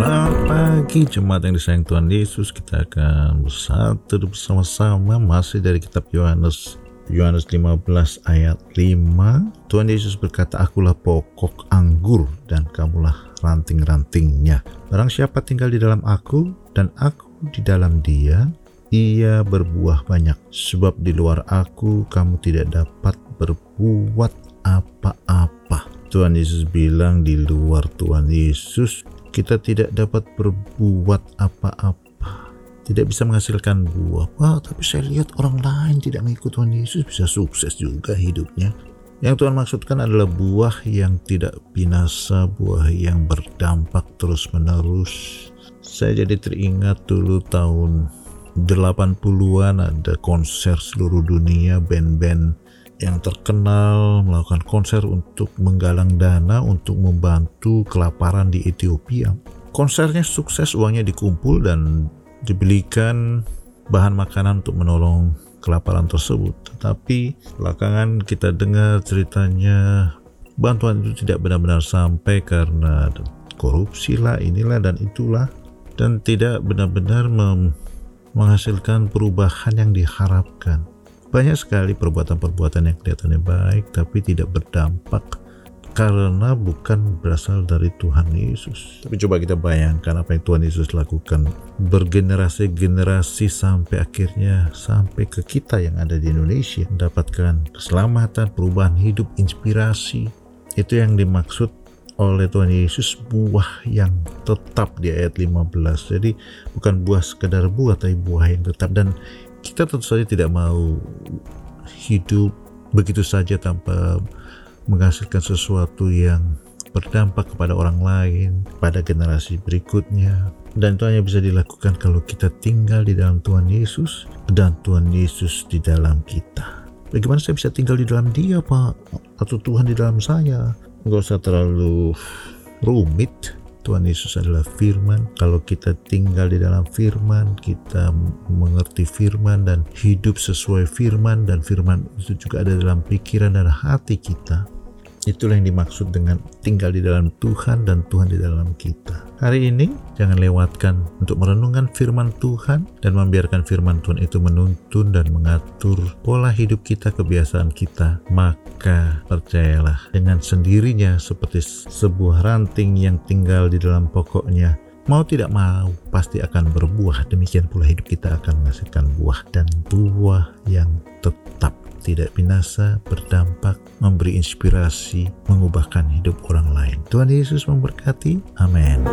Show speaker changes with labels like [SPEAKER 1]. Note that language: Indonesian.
[SPEAKER 1] Selamat pagi jemaat yang disayang Tuhan Yesus. Kita akan bersatu bersama-sama. Masih dari kitab Yohanes Yohanes 15 ayat 5 Tuhan Yesus berkata Akulah pokok anggur dan kamulah ranting-rantingnya. Barang siapa tinggal di dalam aku dan aku di dalam dia Ia berbuah banyak. Sebab di luar aku kamu tidak dapat berbuat apa-apa. Tuhan Yesus bilang di luar Tuhan Yesus kita tidak dapat berbuat apa-apa. Tidak bisa menghasilkan buah. Wah tapi saya lihat orang lain tidak mengikut Tuhan Yesus. Bisa sukses juga hidupnya. Yang Tuhan maksudkan adalah buah yang tidak binasa buah yang berdampak terus menerus saya jadi teringat dulu tahun 80-an ada konser seluruh dunia band-band yang terkenal melakukan konser untuk menggalang dana untuk membantu kelaparan di Ethiopia. Konsernya sukses, uangnya dikumpul dan dibelikan bahan makanan untuk menolong kelaparan tersebut. Tetapi belakangan kita dengar ceritanya bantuan itu tidak benar-benar sampai karena korupsi lah, inilah dan itulah dan tidak benar-benar menghasilkan perubahan yang diharapkan. Banyak sekali perbuatan-perbuatan yang kelihatannya baik tapi tidak berdampak karena bukan berasal dari Tuhan Yesus. Tapi coba kita bayangkan apa yang Tuhan Yesus lakukan bergenerasi-generasi sampai akhirnya sampai ke kita yang ada di Indonesia mendapatkan keselamatan, perubahan hidup, inspirasi. Itu yang dimaksud oleh Tuhan Yesus buah yang tetap di ayat 15. Jadi bukan buah sekedar buah tapi buah yang tetap dan kita tentu saja tidak mau hidup begitu saja tanpa menghasilkan sesuatu yang berdampak kepada orang lain, pada generasi berikutnya. Dan itu hanya bisa dilakukan kalau kita tinggal di dalam Tuhan Yesus dan Tuhan Yesus di dalam kita. Bagaimana saya bisa tinggal di dalam dia Pak? Atau Tuhan di dalam saya? Nggak usah terlalu rumit Tuhan Yesus adalah firman. Kalau kita tinggal di dalam firman, kita mengerti firman dan hidup sesuai firman dan firman itu juga ada dalam pikiran dan hati kita. Itulah yang dimaksud dengan tinggal di dalam Tuhan dan Tuhan di dalam kita. Hari ini jangan lewatkan untuk merenungkan firman Tuhan dan membiarkan firman Tuhan itu menuntun dan mengatur pola hidup kita, kebiasaan kita. Maka percayalah dengan sendirinya seperti sebuah ranting yang tinggal di dalam pokoknya Mau tidak mau pasti akan berbuah. Demikian pula hidup kita akan menghasilkan buah dan buah yang tetap tidak binasa, berdampak, memberi inspirasi, mengubahkan hidup orang lain. Tuhan Yesus memberkati. Amin.